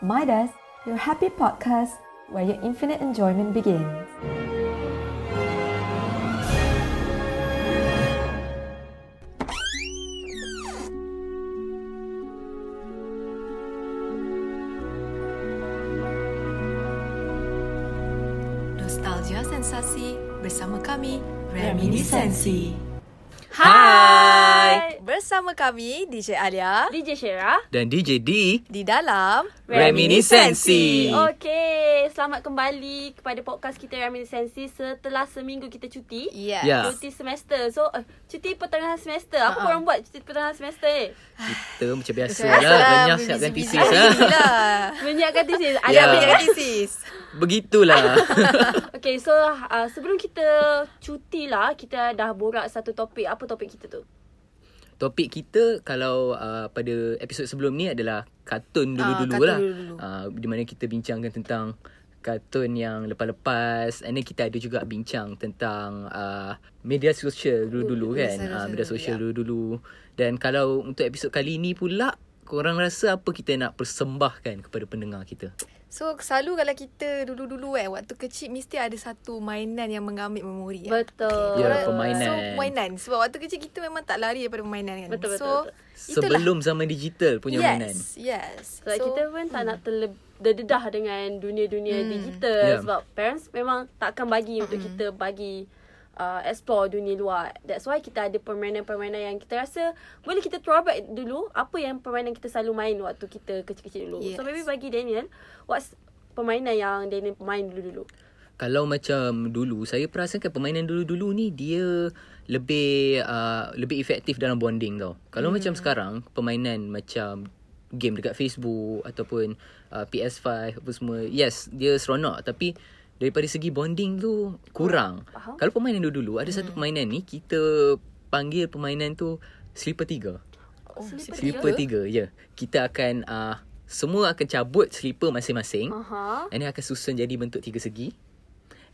Midas, your happy podcast where your infinite enjoyment begins. Nostalgia sensasi bersama kami Reminiscensi. Hai Bersama kami DJ Alia. DJ Syera Dan DJ D. Di dalam Reminiscensi. Okey Selamat kembali Kepada podcast kita Reminiscensi Setelah seminggu kita cuti. Yes. Ya. Cuti semester. So uh, Cuti pertengahan semester. Apa Ha-ha. korang buat Cuti pertengahan semester? Ni Kita macam biasa lah. lah, Banyak siapkan thesis lah. lah. Menyiapkan thesis. Ada Ya. Banyak kan thesis. Begitulah. Okay so uh, Sebelum kita Cuti lah Kita dah borak satu topik. Apa topik kita tu Topik kita Kalau uh, pada episod sebelum ni adalah Kartun dulu-dulu kartun lah dulu-dulu. uh, Di mana kita bincangkan tentang Kartun yang lepas-lepas And then kita ada juga bincang tentang uh, Media sosial dulu-dulu kan Media uh, sosial, Media sosial ya. dulu-dulu Dan kalau untuk episod kali ni pula Korang rasa apa kita nak persembahkan kepada pendengar kita? So selalu kalau kita dulu-dulu eh Waktu kecil mesti ada satu mainan yang mengambil memori eh. Betul Ya, Korang- permainan. So permainan Sebab waktu kecil kita memang tak lari daripada permainan kan Betul, betul, So betul. Sebelum zaman digital punya yes, mainan Yes Sebab so, kita pun tak nak terle- terdedah dengan dunia-dunia Hmm. digital yeah. sebab parents memang takkan bagi untuk Hmm. kita bagi uh, explore dunia luar. That's why kita ada permainan-permainan yang kita rasa boleh kita throwback dulu apa yang permainan kita selalu main waktu kita kecil-kecil dulu. Yes. So maybe bagi Daniel what's permainan yang Daniel main dulu-dulu? Kalau macam dulu Saya perasakan permainan dulu-dulu ni Dia lebih uh, Lebih efektif dalam bonding tau Kalau hmm. macam sekarang Permainan macam Game dekat Facebook Ataupun uh, PS5 Apa semua Yes Dia seronok Tapi Daripada segi bonding tu Kurang Faham. Kalau permainan dulu-dulu Ada satu permainan ni Kita Panggil permainan tu Slipper tiga oh, Slipper tiga Ya yeah. Kita akan uh, Semua akan cabut Slipper masing-masing Aha. And then akan susun jadi bentuk tiga segi.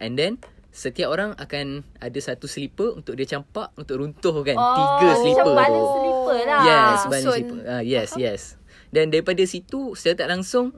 And then setiap orang akan ada satu slipper untuk dia campak untuk runtuhkan Oh, tiga slipper Macam balance tu. slipper lah. Yes, Susun. balance slipper. Uh, yes, yes. Dan daripada situ secara tak langsung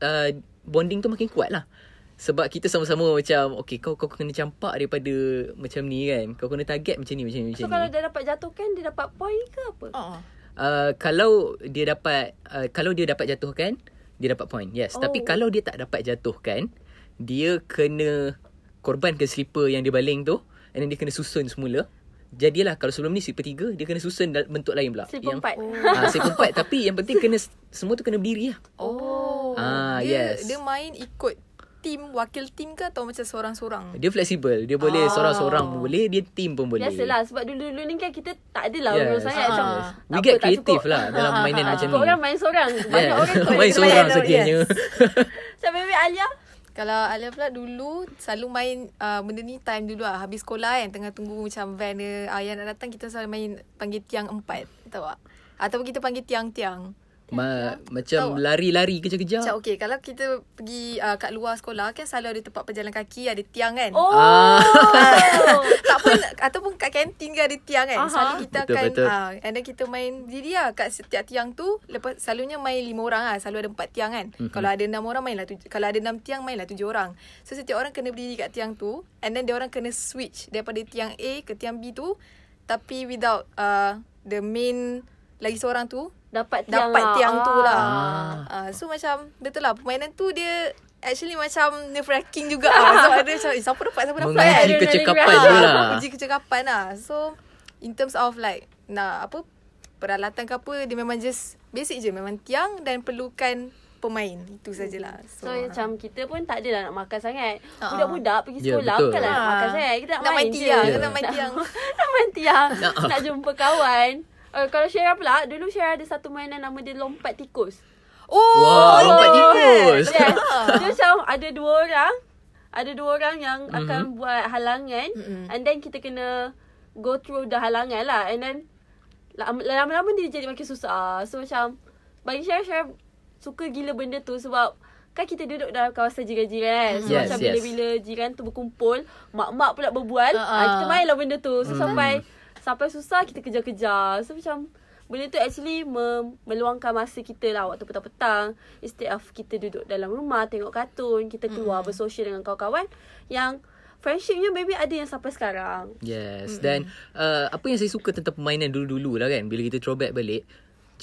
uh, bonding tu makin kuat lah. Sebab kita sama-sama macam Okay kau kau kena campak daripada Macam ni kan Kau kena target macam ni Macam ni macam So kalau ni dia dapat jatuhkan dia dapat point ke apa? Oh. uh, Kalau dia dapat uh, Kalau dia dapat jatuhkan Dia dapat point Yes Oh. Tapi kalau dia tak dapat jatuhkan Dia kena Korbankan slipper yang dia baling tu And then dia kena susun semula Jadilah kalau sebelum ni slipper tiga Dia kena susun bentuk lain pula Slipper yang, empat. Ah, slipper empat Tapi yang penting kena Semua tu kena berdiri lah Oh. Ah, dia, yes. Dia main ikut tim wakil tim ke atau macam seorang-seorang? Dia fleksibel Dia boleh Ah. seorang-seorang pun boleh Dia team pun boleh Biasalah sebab dulu-dulu ni kan kita tak adalah Yes. yes. sangat Ah. macam We tak get creative cukup. lah Dalam mainan macam Cukup ni orang main seorang. Banyak Yeah. orang Main seorang sekiranya Macam baby Alia. Kalau Alia pula dulu selalu main uh, benda ni time dulu lah. Habis sekolah kan tengah tunggu macam van dia ayah nak datang kita selalu main panggil tiang empat. Tahu tak? Ataupun kita panggil tiang-tiang. Ma- Macam Tahu. lari-lari kejar-kejar Macam okay kalau kita pergi uh, kat luar sekolah kan selalu ada tempat berjalan kaki ada tiang kan. Oh. Ah. tak pun ataupun kat kantin ke ada tiang kan. Aha. Selalu kita Betul, akan betul. ah and then kita main diri lah kat setiap tiang tu lepas selalunya main lima orang lah. Selalu ada empat tiang kan. Mhm. Kalau ada enam orang mainlah tujuh. Kalau ada enam tiang mainlah tujuh orang. So setiap orang kena berdiri kat tiang tu and then dia orang kena switch daripada tiang A ke tiang B tu tapi without uh, the main lagi seorang tu Dapat tiang dapat lah. tiang tu lah. Ah. Ah, so macam betul lah permainan tu dia actually macam nerve wracking juga lah. So ada macam eh, siapa dapat siapa dapat Menguji kan. kecekapan Ah, tu lah Uji kecekapan lah. So in terms of like nak apa peralatan ke apa dia memang just basic je memang tiang dan perlukan pemain. Itu sajalah. So, so macam kita pun tak adalah nak makan sangat. Ah. Budak-budak pergi Ya, sekolah betul. bukanlah nak Ah. makan sangat. Kita nak, Nak main main tiang, je. nak main tiang. nak main tiang. Nak. nak jumpa kawan. Uh, kalau Syara pula, dulu Syara ada satu mainan nama dia lompat tikus. Oh, Wah, lompat tikus. Yes. Dia macam ada dua orang. Ada dua orang yang mm-hmm. akan buat halangan. Mhm. Mm-hmm. And then kita kena go through the halangan lah. And then lam- lama-lama dia jadi makin susah. So macam bagi Syara, Syara suka gila benda tu sebab kan kita duduk dalam kawasan jiran-jiran. So Yes, macam yes. bila-bila jiran tu berkumpul, mak-mak pula berbual, uh-uh. kita ah. mainlah benda tu. So sampai sampai susah kita kejar-kejar. So macam benda tu actually mem- meluangkan masa kita lah waktu petang-petang. Instead of kita duduk dalam rumah tengok kartun, kita keluar mm. bersosial dengan kawan-kawan yang friendshipnya maybe ada yang sampai sekarang. Yes. Mm-hmm. Dan uh, apa yang saya suka tentang permainan dulu-dulu lah kan. Bila kita throwback balik.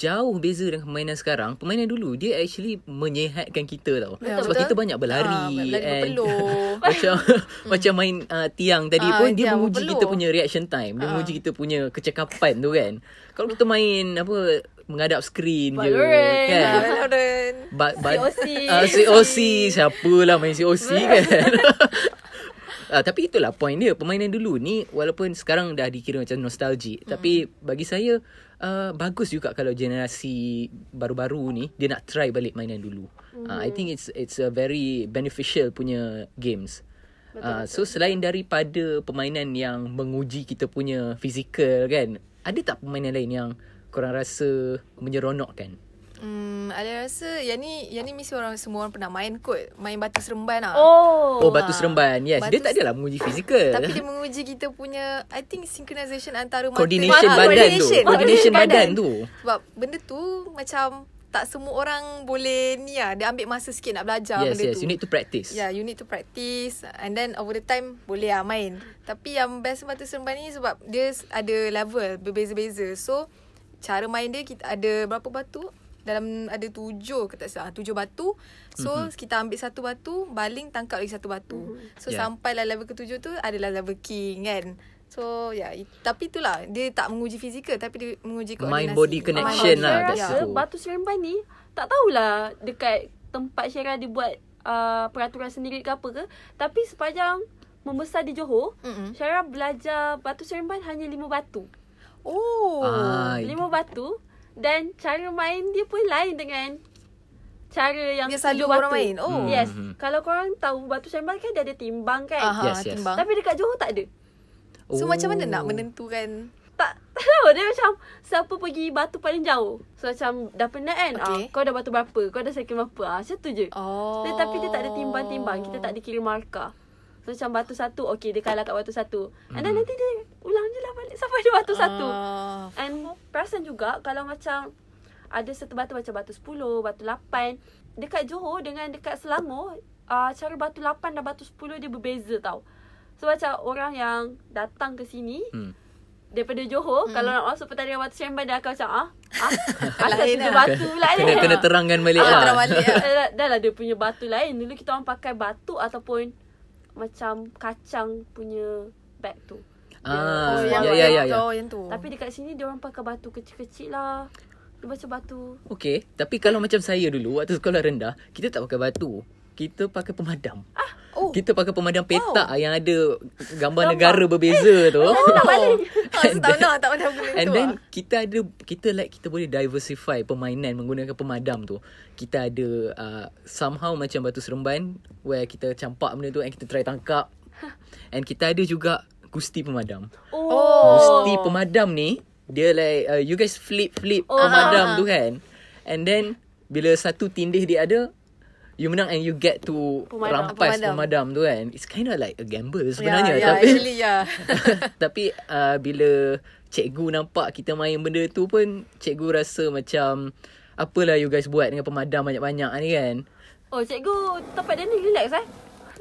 Jauh beza dengan permainan sekarang. Permainan dulu dia actually menyehatkan kita tau. Ya, Sebab betul. kita banyak berlari. Berlari and macam macam main uh, tiang tadi Ah, pun dia menguji kita punya reaction time. Dia menguji kita punya kecakapan tu kan. Kalau kita main apa menghadap skrin je kan. Valorant. Ba- ba- COC. Ah, COC. Siapalah main COC kan. Ah, tapi itulah point dia. Permainan dulu ni walaupun sekarang dah dikira macam nostalgic. Hmm. Tapi bagi saya uh, bagus juga kalau generasi baru-baru ni dia nak try balik mainan dulu. Hmm. Uh, I think it's it's a very beneficial punya games. Uh, so selain daripada permainan yang menguji kita punya fizikal kan, ada tak permainan lain yang korang rasa menyeronokkan? Hmm, ada rasa yang ni yang ni mesti orang semua orang pernah main kot. Main batu seremban lah. Oh. Oh, batu seremban. Yes, dia Batu- tak adalah menguji fizikal. Tapi dia menguji kita punya I think synchronization antara mata coordination Ah, badan tu. coordination. Coordination badan tu. Sebab benda tu macam tak semua orang boleh ni lah. Dia ambil masa sikit nak belajar Yes, benda yes. tu. You need to practice. Yeah, you need to practice and then over the time boleh lah main. Tapi yang best batu seremban ni sebab dia ada level berbeza-beza. So cara main dia kita ada berapa batu? Dalam ada tujuh ke tak salah. Tujuh batu. So mm-hmm. kita ambil satu batu, baling tangkap lagi satu batu. Mm-hmm. So Yeah. yeah. sampailah level ketujuh tu adalah level king kan. So ya, yeah, tapi itulah dia tak menguji fizikal tapi dia menguji koordinasi. Mind body connection Mind lah ya. situ. Rasa batu seremban ni tak tahulah dekat tempat Syara dia buat uh, peraturan sendiri ke apa ke. Tapi sepanjang membesar di Johor, Mm-mm. Syara belajar batu seremban hanya lima batu. Oh. Ah, Lima batu dan cara main dia pun lain dengan cara yang Dia selalu batu. orang main. Oh. Yes. Mhm. Kalau korang tahu batu seremban kan dia ada timbang kan. Aha, Yes, yes. timbang. Tapi dekat Johor tak ada. So Oh. macam mana nak menentukan Tak tak tahu dia macam siapa pergi batu paling jauh. So macam dah penat kan. Okay. Ah, kau dah batu berapa? Kau dah second berapa? Ah, macam tu je. Oh. Dia, tapi dia tak ada timbang-timbang. Kita tak dikira markah. So macam batu satu, okay dia kalah kat batu satu. And then nanti dia ulang je lah balik sampai dia batu satu. Ah. And perasan juga kalau macam ada satu batu macam batu 10, batu 8. Dekat Johor dengan dekat Selangor, uh, cara batu 8 dan batu 10 dia berbeza tau. So macam orang yang datang ke sini Hmm. daripada Johor, hmm. kalau nak masuk pertandingan batu seremban dia akan macam ah, ah, asal Lain tujuh lah. batu pula ni. Kena, kena terangkan balik Ah, lah. terang balik lah. dah, dah lah dia punya batu lain. Dulu kita orang pakai batu ataupun macam kacang punya bag tu. Ah, Oh, ya, yang, ya, ya, ya. Oh, yang tu. Tapi dekat sini dia orang pakai batu kecil-kecil lah. Dia macam batu. Okey, tapi kalau macam saya dulu waktu sekolah rendah, kita tak pakai batu. Kita pakai pemadam. Ah, oh. Kita pakai pemadam petak Wow. yang ada gambar negara berbeza tu. Oh, tak balik. Oh, tak pernah, tak pernah benda And then ah. kita ada kita like kita boleh diversify permainan menggunakan pemadam tu. Kita ada uh, somehow macam batu seremban where kita campak benda tu and kita try tangkap. And kita ada juga gusti pemadam. Oh. Gusti pemadam ni dia like uh, you guys flip flip Oh, pemadam tu kan. And then bila satu tindih dia ada you menang and you get to Pemadam. rampas pemadam. Pemadam. tu kan. It's kind of like a gamble sebenarnya Ya, ya, tapi actually, ya. tapi uh, bila cikgu nampak kita main benda tu pun cikgu rasa macam apalah you guys buat dengan pemadam banyak-banyak ni kan. Oh, cikgu tempat dia ni relax eh.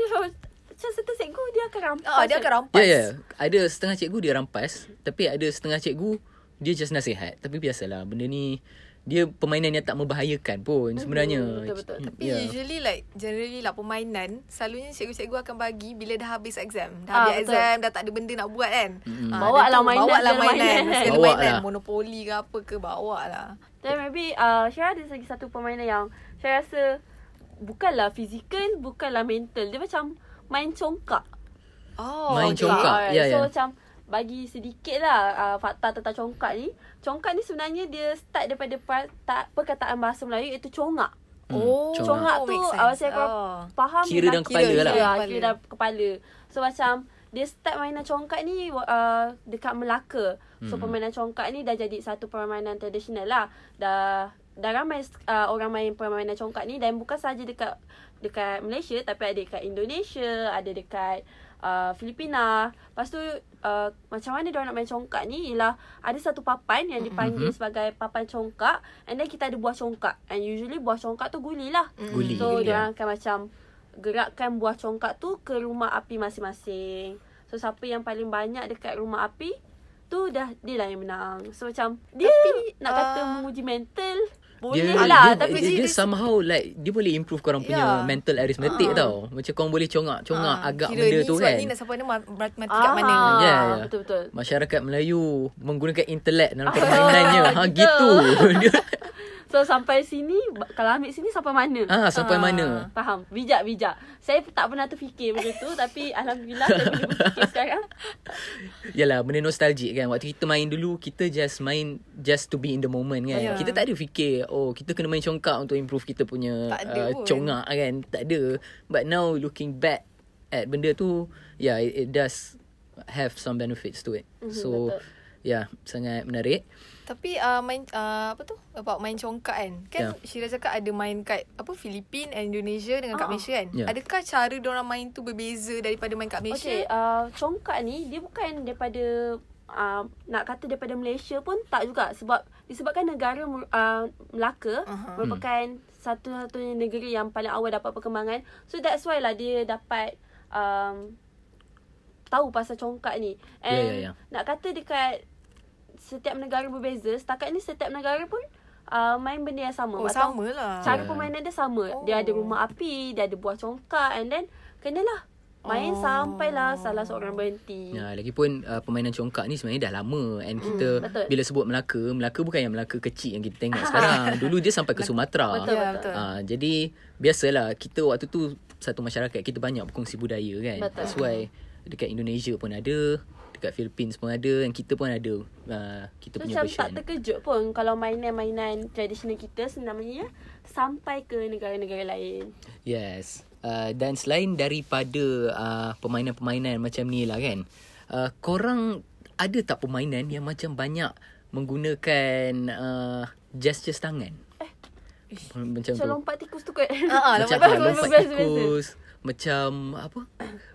Macam serta cikgu dia akan rampas. Oh, dia kan? akan rampas. Ya ya, ada setengah cikgu dia rampas tapi ada setengah cikgu dia just nasihat. Tapi biasalah benda ni dia permainan yang tak membahayakan pun sebenarnya. betul-betul. Tapi Ya. yeah. usually like generally lah permainan selalunya cikgu-cikgu akan bagi bila dah habis exam. Dah Ah, habis betul. exam, dah tak ada benda nak buat kan. Mm-mm. Ah, Bawa lah mainan, Bawa lah mainan. Bawa mainan. lah. Monopoli ke apa ke bawa lah. Dan maybe uh, Syara ada lagi satu permainan yang saya rasa bukanlah fizikal, bukanlah mental. Dia macam main congkak. Oh, Main okay. congkak. Alright. Ya, so ya. macam bagi sedikit lah uh, fakta tentang congkak ni. Congkak ni sebenarnya dia start daripada perta- perkataan bahasa Melayu iaitu congak. Oh, congak. Congak tu uh, sense. saya korang Oh. faham Kira dah- kepala kira, lah. Kira, Kepala. kira dalam kepala. So macam dia start mainan congkak ni uh, dekat Melaka. So Hmm. permainan congkak ni dah jadi satu permainan tradisional lah. Dah dah ramai uh, orang main permainan congkak ni dan bukan saja dekat dekat Malaysia tapi ada dekat Indonesia, ada dekat uh, Filipina. Lepas tu uh, macam mana dia nak main congkak ni ialah ada satu papan yang dipanggil mm-hmm. sebagai papan congkak and then kita ada buah congkak. And usually buah congkak tu guli lah. Guli. So Guli, dia ya. orang akan macam gerakkan buah congkak tu ke rumah api masing-masing. So siapa yang paling banyak dekat rumah api tu dah dia lah yang menang. So macam dia Tapi, nak kata ah, menguji mental boleh dia, lah dia, tapi dia, dia dia- somehow like dia boleh improve korang punya Ya. mental arithmetic Ah. tau. Macam korang boleh congak-congak Ah, agak kira benda ni tu kan. ni nak sampai mana ma- mati kat mana. Ah, Ya, ya. Betul betul. Masyarakat Melayu menggunakan intelek dalam permainannya. ha Gitu. So sampai sini kalau ambil sini sampai mana? ah sampai Ah. mana? Faham. Bijak bijak. Saya tak pernah terfikir benda tu tapi alhamdulillah saya boleh berfikir sekarang. Yalah benda nostalgic kan Waktu kita main dulu Kita just main Just to be in the moment kan Ya. Kita tak ada fikir Oh kita kena main congkak Untuk improve kita punya uh, pun. Congak kan Tak ada But now looking back At benda tu Yeah it, it does Have some benefits to it Mhm, So betul. Yeah Sangat menarik Tapi uh, main uh, apa tu? About main congkak kan. Kan Ya. Syira cakap ada main kat apa Filipin and Indonesia dengan kat Ah. Malaysia kan. Ya. Adakah cara orang main tu berbeza daripada main kat Malaysia? Okay, uh, congkak ni dia bukan daripada uh, nak kata daripada Malaysia pun tak juga sebab disebabkan negara uh, Melaka Aha. merupakan satu-satunya negeri yang paling awal dapat perkembangan. So that's why lah dia dapat um, tahu pasal congkak ni. And Ya, ya, ya. nak kata dekat setiap negara berbeza, setakat ni setiap negara pun uh, main benda yang sama. Oh, Atau sama lah. Cara Ya. permainan dia sama. Oh. Dia ada rumah api, dia ada buah congkak and then kenalah main Oh. sampailah salah seorang berhenti. Ya, lagipun uh, permainan congkak ni sebenarnya dah lama and kita Hmm, betul. bila sebut Melaka, Melaka bukan yang Melaka kecil yang kita tengok sekarang. Dulu dia sampai ke Sumatera. Betul, Ya, betul. Ah, jadi biasalah kita waktu tu satu masyarakat kita banyak berkongsi budaya kan. Betul. That's why dekat Indonesia pun ada, dekat Philippines pun ada dan kita pun ada uh, kita So punya macam version. tak terkejut pun kalau mainan-mainan tradisional kita sebenarnya sampai ke negara-negara lain. Yes. Uh, dan selain daripada uh, permainan-permainan macam ni lah kan. Uh, korang ada tak permainan yang macam banyak menggunakan uh, gestures tangan? Macam Macam tu. lompat tikus tu kot. Ah, macam lompat ah, lompat Biasa, biasa. tikus. Macam apa?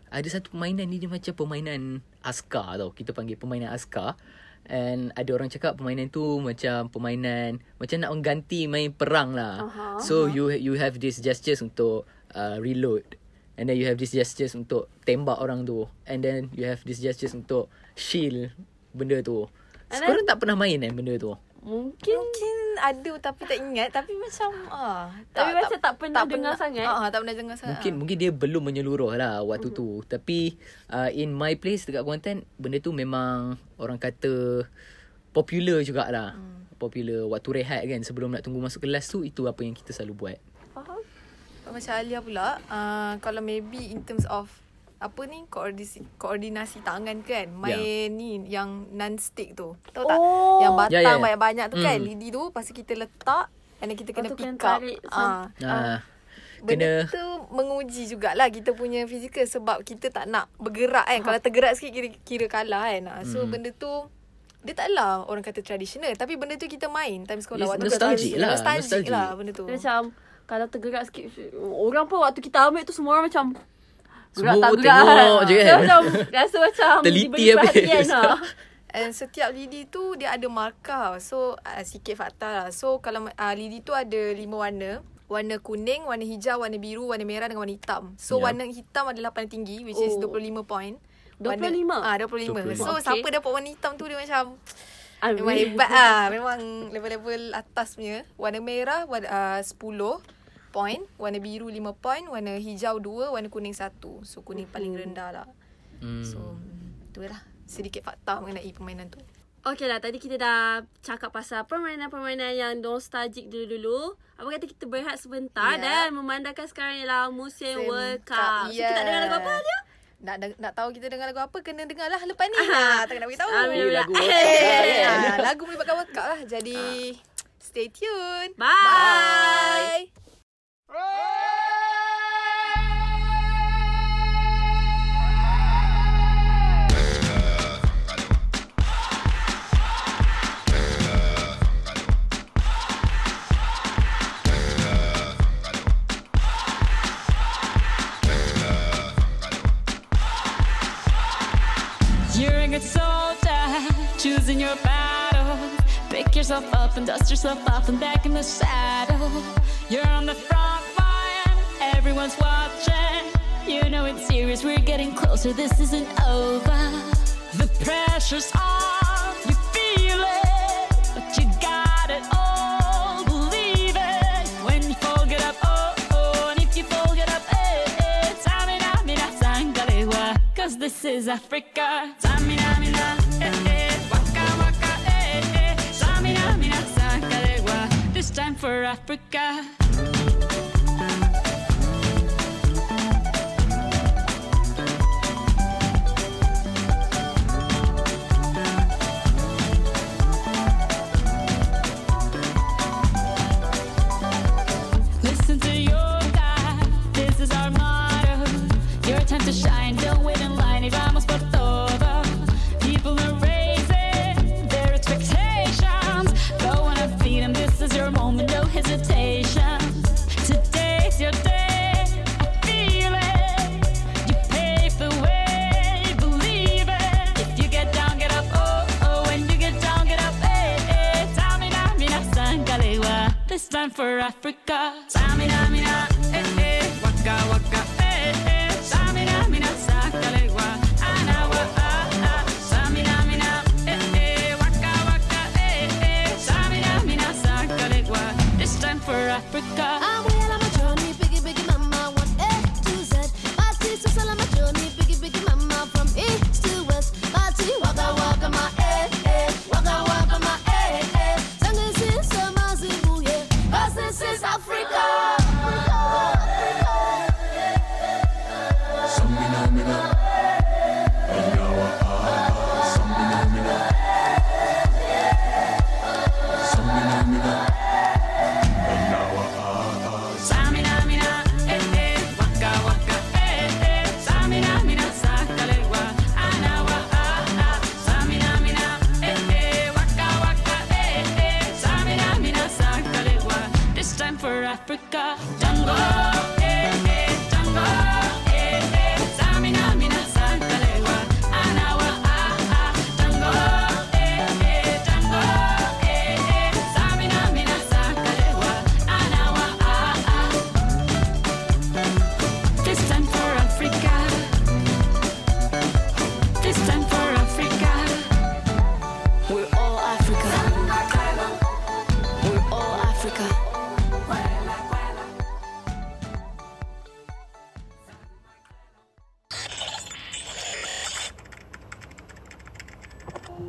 Ada satu permainan ni dia macam permainan askar tau. Kita panggil permainan askar. And ada orang cakap permainan tu macam permainan macam nak mengganti main perang lah. Aha, so you you have these gestures untuk uh, reload. And then you have these gestures untuk tembak orang tu. And then you have these gestures untuk shield benda tu. And Korang tak pernah main kan benda tu? Mungkin Mungkin ada tapi tak ingat tapi macam ah Tapi macam tak pernah dengar sangat. Ah, tak pernah dengar sangat. Mungkin mungkin dia belum menyeluruh lah waktu tu. Tapi uh, in my place dekat Kuantan benda tu memang orang kata popular jugalah. Hmm. Popular waktu rehat kan sebelum nak tunggu masuk kelas tu itu apa yang kita selalu buat. faham. Macam Alia pula, uh, kalau maybe in terms of apa ni koordinasi koordinasi tangan kan main ni yang non stick tu tahu tak Oh. yang batang Ya, ya, ya. banyak-banyak tu kan Hmm. lidi tu lepas tu kita letak and then kita kena Lepas pick kena up tarik ah sam- Ah, Benda Kena- tu menguji jugalah kita punya fizikal sebab kita tak nak bergerak kan. Kalau tergerak sikit kira, kira kalah kan. Ah, So Hmm. benda tu dia taklah orang kata tradisional tapi benda tu kita main time sekolah Yes, waktu nostalgic kita- lah, nostalgic nostalgic. lah benda tu. Dia macam kalau tergerak sikit orang pun waktu kita ambil tu semua orang macam gerak Semua tak gerak. tengok je kan. Macam rasa macam Teliti diberi perhatian lah. And setiap lidi tu dia ada markah. So uh, sikit fakta lah. So kalau uh, lidi tu ada lima warna. Warna kuning, warna hijau, warna biru, warna merah dengan warna hitam. So Ya. warna hitam adalah paling tinggi which is Oh. 25 point. 25? Ah 25. 25. So Okay. siapa dapat warna hitam tu dia macam Amin. Memang hebat ah. Memang level-level atas punya. Warna merah warna, uh, 10 point, warna biru 5 point, warna hijau 2, warna kuning 1. So kuning paling rendah lah. Hmm. So tu lah sedikit fakta mengenai permainan tu. Okay lah, tadi kita dah cakap pasal permainan-permainan yang nostalgic dulu-dulu. Apa kata kita berehat sebentar Ya. dan memandangkan sekarang ialah musim Musim World Cup, Cup. So, kita nak dengar lagu apa dia? Nak deng- nak tahu kita dengar lagu apa kena dengar lah lepas ni. Ha, tak nak beritahu. Lagu Eh, World Cup lah, Eh, kan? ah, lagu melibatkan World Cup lah. Jadi stay tune. Bye. Bye. Yourself up and dust yourself off and back in the saddle. You're on the front everyone's watching. You know it's serious, we're getting closer, this isn't over. The pressure's on, you feel it, but you got it all. Believe it when you fold it up, oh oh, and if you fold it up, eh eh. Tamina mina sangalewa, cause this is Africa. Tamina mina, eh eh, waka waka, eh eh. Tamina mina sangalewa, this time for Africa. For Africa.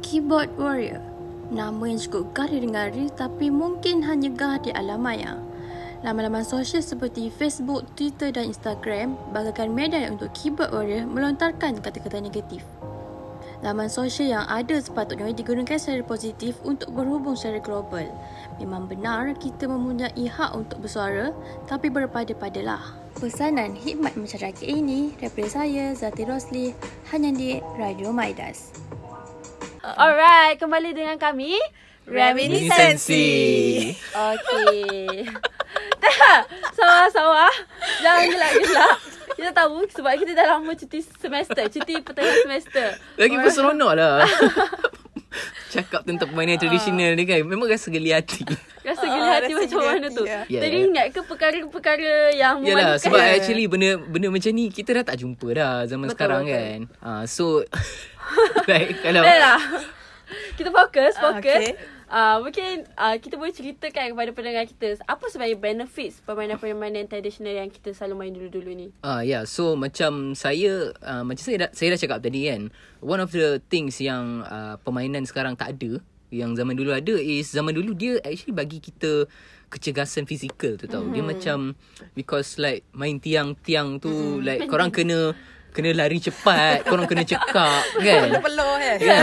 Keyboard Warrior Nama yang cukup gah didengari tapi mungkin hanya gah di alam maya. Laman-laman sosial seperti Facebook, Twitter dan Instagram bagaikan medan untuk keyboard warrior melontarkan kata-kata negatif. Laman sosial yang ada sepatutnya digunakan secara positif untuk berhubung secara global. Memang benar kita mempunyai hak untuk bersuara tapi berpada-padalah. Pesanan hikmat masyarakat ini daripada saya Zati Rosli hanya di Radio Maidas. Alright, kembali dengan kami. Reminiscensi. Okay. sama-sama. Jangan gelak-gelak. Kita tahu sebab kita dah lama cuti semester. Cuti pertengahan semester. Lagi pun seronok lah. Cakap tentang permainan tradisional ni kan. Memang rasa geli hati. Rasa Ah, gila hati rasa macam geli mana hati, tu? ya. Ya, Tadi ya. ingat ke perkara-perkara yang Yalah memalukan? sebab actually benda benda macam ni kita dah tak jumpa dah zaman Betul, sekarang betul. kan. Ah so like kalau Dah lah. Kita fokus, Ah, fokus. okay. Uh, mungkin uh, kita boleh ceritakan kepada pendengar kita apa sebenarnya benefits permainan-permainan tradisional yang kita selalu main dulu-dulu ni. Ah uh, ya, yeah. so macam saya uh, macam saya dah saya dah cakap tadi kan. One of the things yang uh, permainan sekarang tak ada, yang zaman dulu ada is zaman dulu dia actually bagi kita kecergasan fizikal tu tau. Mm-hmm. Dia macam because like main tiang-tiang tu mm-hmm. like korang kena kena lari cepat, korang kena cekak kan. Peluh-peluh kan. Ya.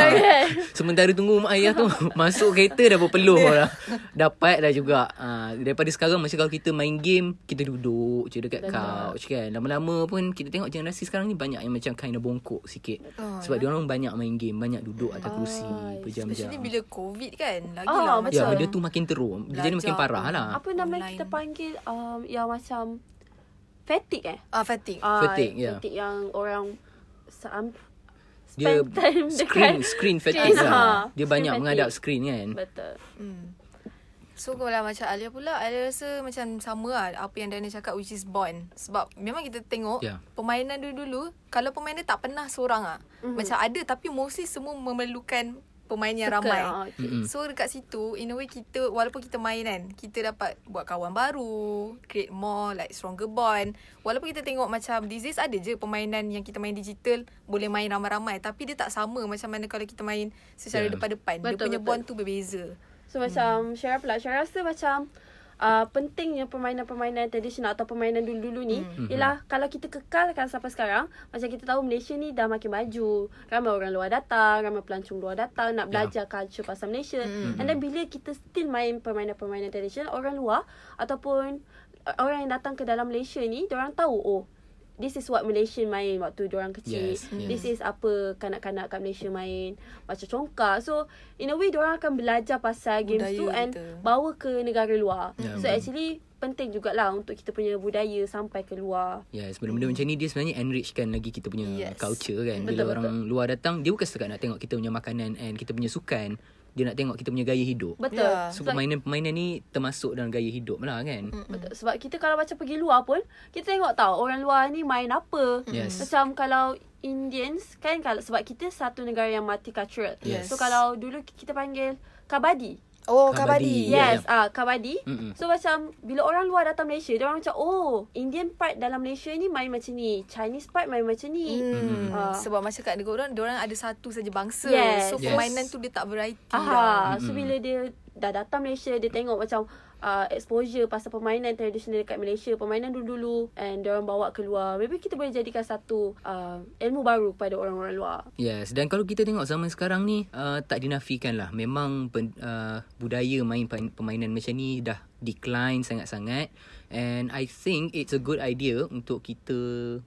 Sementara tunggu mak ayah tu masuk kereta dah berpeluh dah. Dapat dah juga. Ha, daripada sekarang macam kalau kita main game, kita duduk je dekat couch kan. Lama-lama pun kita tengok generasi sekarang ni banyak yang macam kind of bongkok sikit. Oh, Sebab dia orang banyak main game, banyak duduk atas kerusi berjam-jam. Especially bila COVID kan. Lagi Ah, lah Ya, macam. benda tu makin teruk. Dia jadi makin parah lah. Apa nama kita panggil um, yang macam fatigue eh? Ah, fatigue. Ah, Fatigue, ya. Fatigue yang orang sam, Dia spend time screen dekat screen fatigue screen, lah. ha. Dia Screen banyak fatigue. menghadap screen kan. Betul. Hmm. So kalau macam Alia pula Alia rasa macam sama lah Apa yang Dana cakap Which is Bond Sebab memang kita tengok Ya. Permainan dulu-dulu Kalau pemain dia tak pernah seorang ah. Mhm. Macam ada Tapi mostly semua memerlukan Pemain yang Circle, ramai ah, okay. So dekat situ In a way kita Walaupun kita main kan Kita dapat Buat kawan baru Create more Like stronger bond Walaupun kita tengok macam These days ada je Permainan yang kita main digital Boleh main ramai-ramai Tapi dia tak sama Macam mana kalau kita main Secara Ya. depan-depan Dia Betul, punya betul. bond tu berbeza So macam Syara pula Syara rasa macam uh, pentingnya permainan-permainan tradisional atau permainan dulu-dulu ni Hmm. mm. ialah kalau kita kekalkan sampai sekarang macam kita tahu Malaysia ni dah makin maju ramai orang luar datang ramai pelancong luar datang nak belajar culture pasal Malaysia Hmm. mm. and then bila kita still main permainan-permainan tradisional orang luar ataupun orang yang datang ke dalam Malaysia ni orang tahu oh This is what Malaysian main waktu diorang kecil. Yes, This yes. is apa kanak-kanak kat Malaysia main. Macam congkak. So, in a way, diorang akan belajar pasal games Budaya tu and kita. bawa ke negara luar. Ya, so, betul. actually, penting jugalah untuk kita punya budaya sampai ke luar. Yes, benda-benda macam ni dia sebenarnya enrichkan lagi kita punya Yes. culture kan. Bila Betul, orang luar datang, dia bukan setakat nak tengok kita punya makanan and kita punya sukan. Dia nak tengok kita punya gaya hidup. Betul. Ya. So Sebab- permainan-permainan ni termasuk dalam gaya hidup lah kan. Betul. Sebab kita kalau macam pergi luar pun, kita tengok tahu orang luar ni main apa. Yes. Macam kalau Indians kan kalau sebab kita satu negara yang multicultural. Yes. So kalau dulu kita panggil kabadi. Oh, Kabadi. kabadi. Yeah. Yes, ah kabadi. Mm-mm. So macam bila orang luar datang Malaysia, dia orang macam oh, Indian part dalam Malaysia ni main macam ni, Chinese part main macam ni. Hmm. Ah. Sebab macam kat negara orang, orang ada satu saja bangsa. Yes. So, Yes. permainan tu dia tak variety lah. Aha, so Mm-mm. bila dia dah datang Malaysia, dia tengok macam uh, exposure pasal permainan tradisional dekat Malaysia, permainan dulu-dulu and dia orang bawa keluar. Maybe kita boleh jadikan satu uh, ilmu baru pada orang-orang luar. Yes, dan kalau kita tengok zaman sekarang ni uh, tak dinafikan lah. Memang pen, uh, budaya main permainan macam ni dah decline sangat-sangat. And I think it's a good idea untuk kita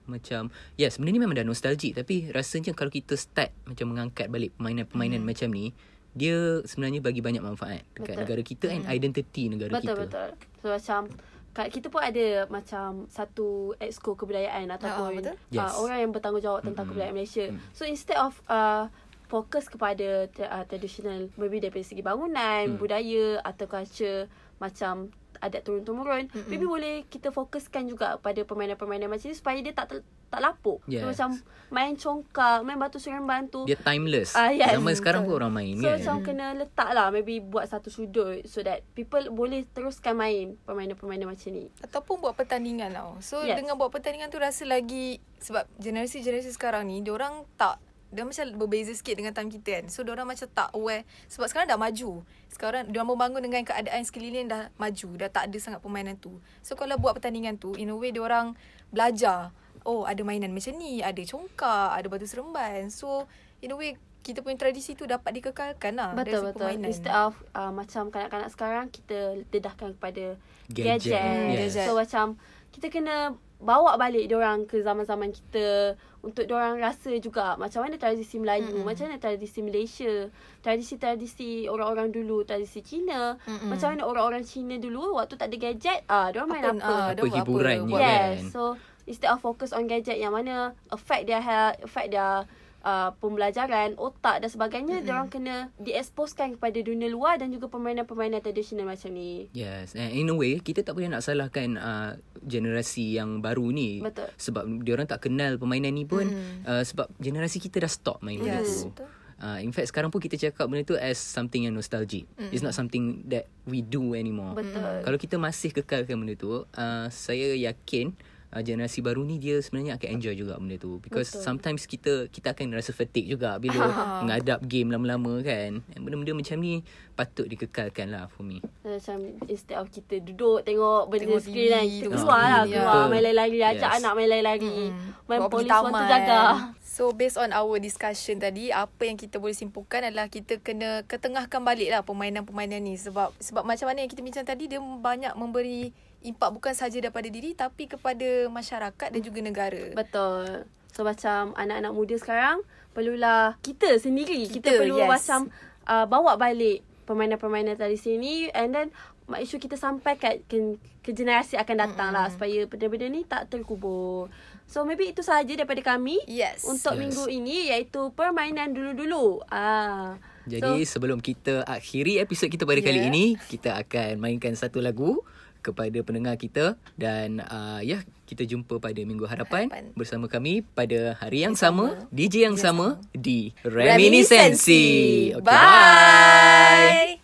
macam yes, benda ni memang dah nostalgic tapi rasanya kalau kita start macam mengangkat balik permainan-permainan hmm. macam ni, dia sebenarnya bagi banyak manfaat dekat Betul. negara kita and identity negara Betul kita. betul. So macam kat kita pun ada macam satu exco kebudayaan ataupun betul. uh, Yes. orang yang bertanggungjawab tentang Mm-mm. kebudayaan Malaysia. Mm. So instead of uh, fokus kepada uh, traditional maybe daripada segi bangunan, Mm. budaya atau culture macam adat turun-temurun, Mm-mm. maybe boleh kita fokuskan juga pada permainan-permainan macam ni supaya dia tak ter, tak lapuk. Yes. So macam main congkak, main batu seremban tu. Dia timeless. Ah, yes. Zaman sekarang pun orang main So kan. macam kena letak lah Maybe buat satu sudut So that people boleh teruskan main Permainan-permainan macam ni Ataupun buat pertandingan tau. So, Yes. dengan buat pertandingan tu rasa lagi... Sebab generasi-generasi sekarang ni, orang tak... Dia macam berbeza sikit dengan time kita kan. So, orang macam tak aware. Sebab sekarang dah maju. Sekarang, dia membangun dengan keadaan sekeliling dah maju. Dah tak ada sangat permainan tu. So, kalau buat pertandingan tu, in a way, orang belajar. Oh, ada mainan macam ni. Ada congkak, ada batu seremban. So, in a way, kita punya tradisi tu dapat dikekalkan lah. Betul betul permainan. Instead of uh, Macam kanak-kanak sekarang Kita dedahkan kepada Gadget. Gadget, Yes. So macam Kita kena Bawa balik orang ke zaman-zaman kita Untuk orang rasa juga Macam mana tradisi Melayu Mm-mm. Macam mana tradisi Malaysia Tradisi-tradisi orang-orang dulu Tradisi Cina Mm-mm. Macam mana orang-orang Cina dulu Waktu tak ada gadget ah, Diorang main Apa- apa, ah, Apa dia buat hiburan apa, je buat kan. Yes. So instead of focus on gadget yang mana affect their health, affect their uh, pembelajaran, otak dan sebagainya, mm-hmm. orang kena dieksposkan kepada dunia luar dan juga permainan-permainan tradisional macam ni. Yes, and in a way kita tak boleh nak salahkan uh, generasi yang baru ni. Betul. Sebab dia orang tak kenal permainan ni pun Mm. uh, sebab generasi kita dah stop main benda Yes, tu. betul. Uh, in fact sekarang pun kita cakap benda tu as something yang nostalgic. Mm. It's not something that we do anymore. Betul. Kalau kita masih kekalkan benda tu, uh, saya yakin uh, generasi baru ni dia sebenarnya akan enjoy juga benda tu because Betul. sometimes kita kita akan rasa fatigue juga bila menghadap game lama-lama kan. And benda-benda macam ni patut dikekalkan lah for me. Macam instead of kita duduk tengok benda Tengok screen kan, kita keluar lah, keluar ya. main lari-lari, ajak Yes. anak main lari-lari. Mm-mm. Main Bawa pergi polis one tu taman. jaga. So based on our discussion tadi Apa yang kita boleh simpulkan adalah Kita kena ketengahkan balik lah Permainan-permainan ni Sebab sebab macam mana yang kita bincang tadi Dia banyak memberi impak bukan saja daripada diri Tapi kepada masyarakat dan juga negara Betul. So macam anak-anak muda sekarang perlulah kita sendiri kita, Kita, perlu yes. macam uh, bawa balik permainan-permainan tradisi ni and then make sure kita sampaikan ke, ke generasi akan datang lah supaya benda-benda ni tak terkubur. So maybe itu sahaja daripada kami Yes. untuk Yes. minggu ini iaitu permainan dulu-dulu. Ah. Jadi so, sebelum kita akhiri episod kita pada yeah. kali ini, kita akan mainkan satu lagu kepada pendengar kita dan uh, ya kita jumpa pada minggu hadapan, Hadapan. bersama kami pada hari yang sama, sama, DJ yang sama, sama. di. Reminiscensi. Okay, bye. Bye.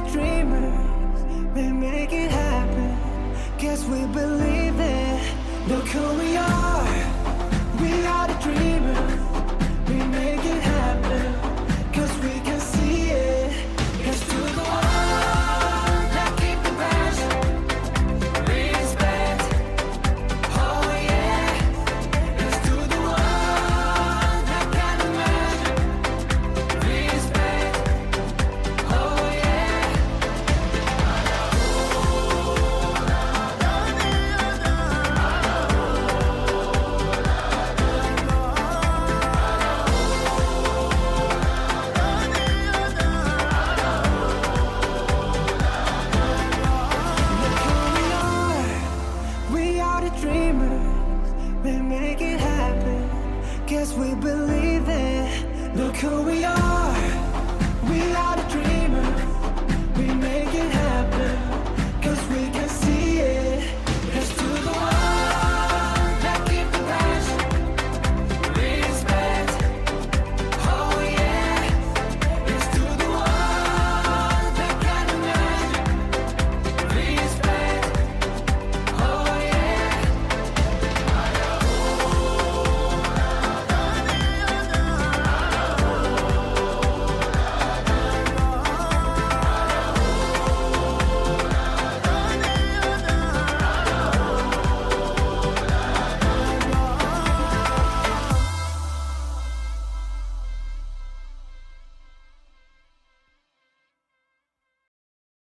The dreamers. We make it happen. Guess we believe it. Look who we we believe it. Look who we are.